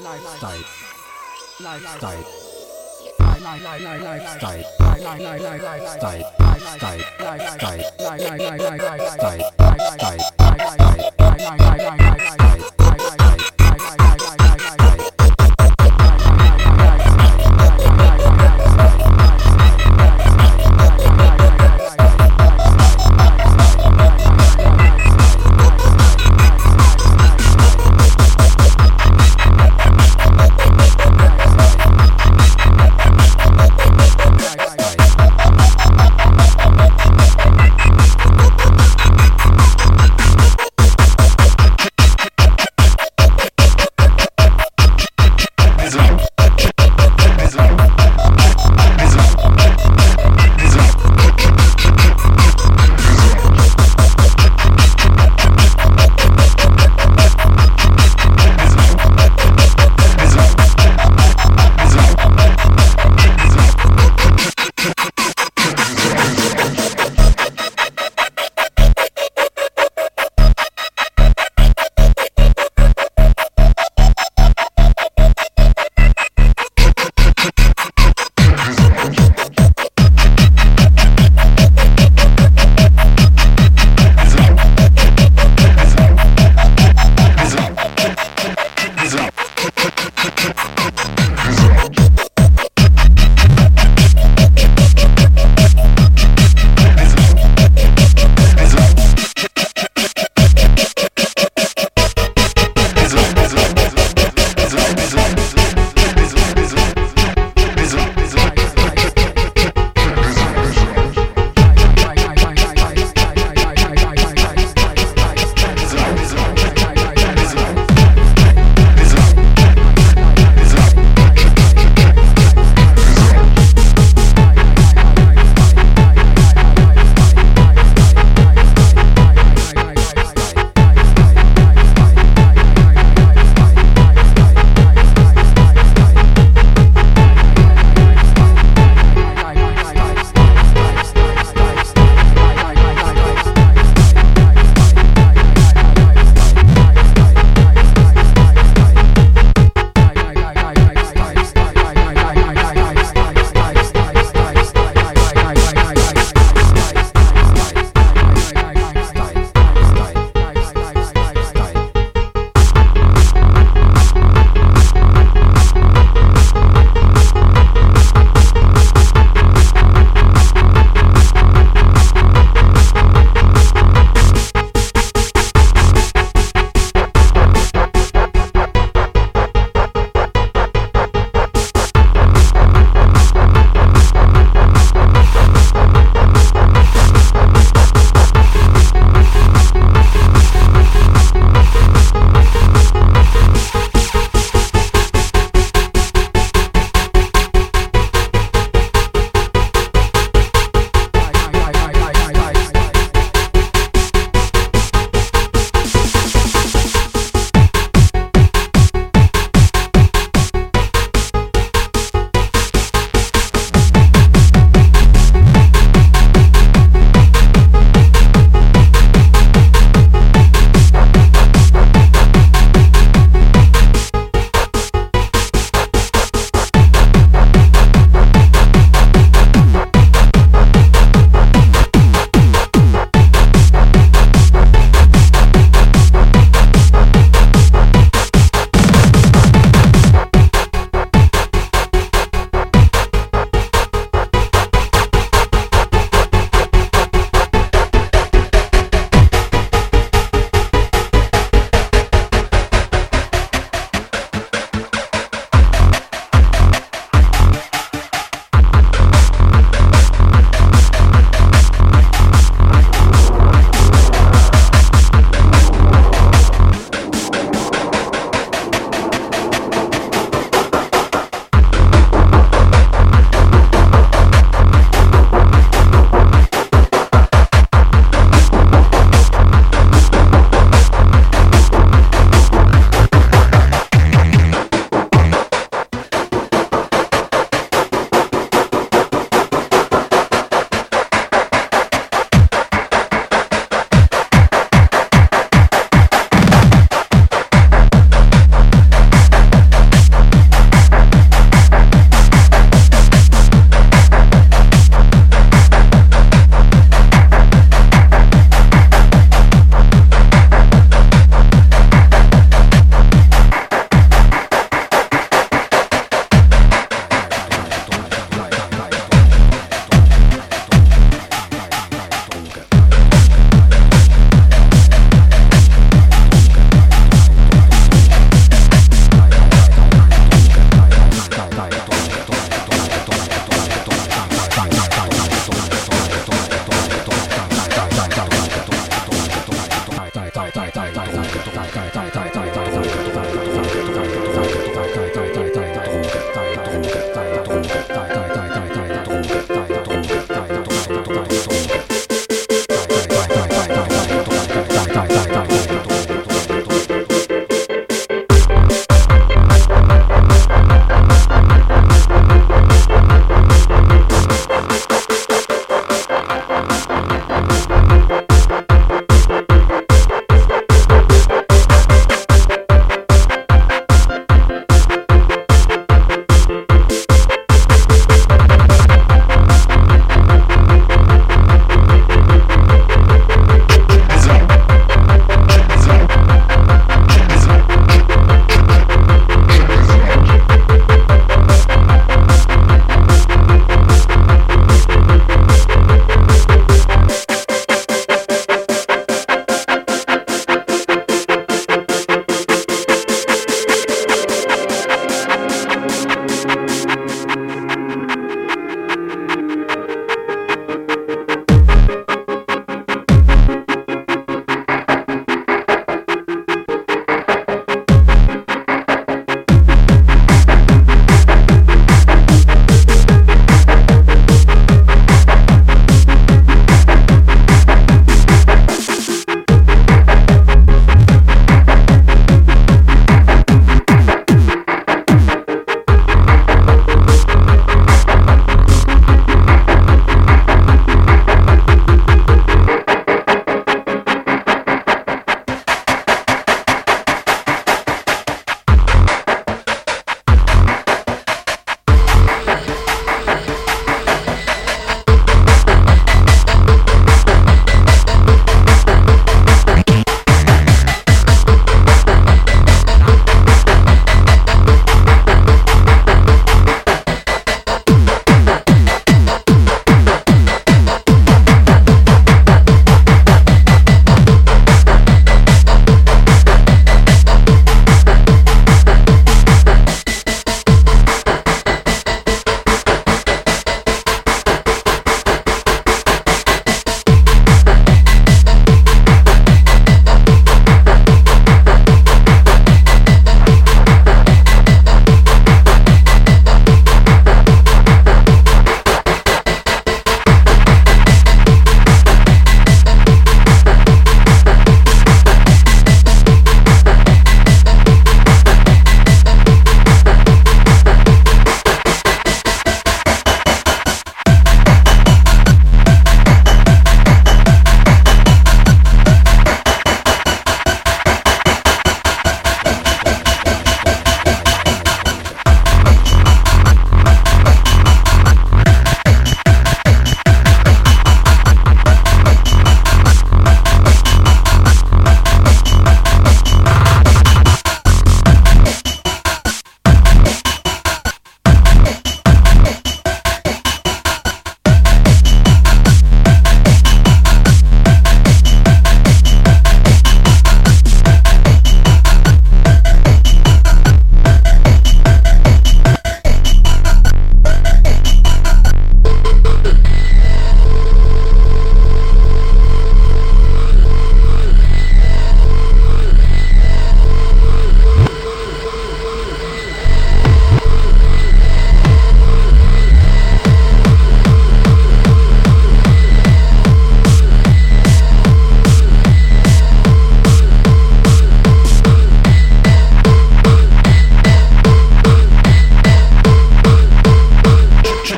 lifestyle, lifestyle, lifestyle, lifestyle, lifestyle, lifestyle, lifestyle, lifestyle,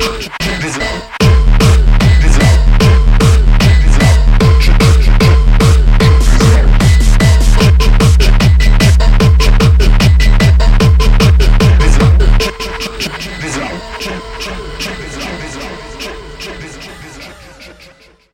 Thank you.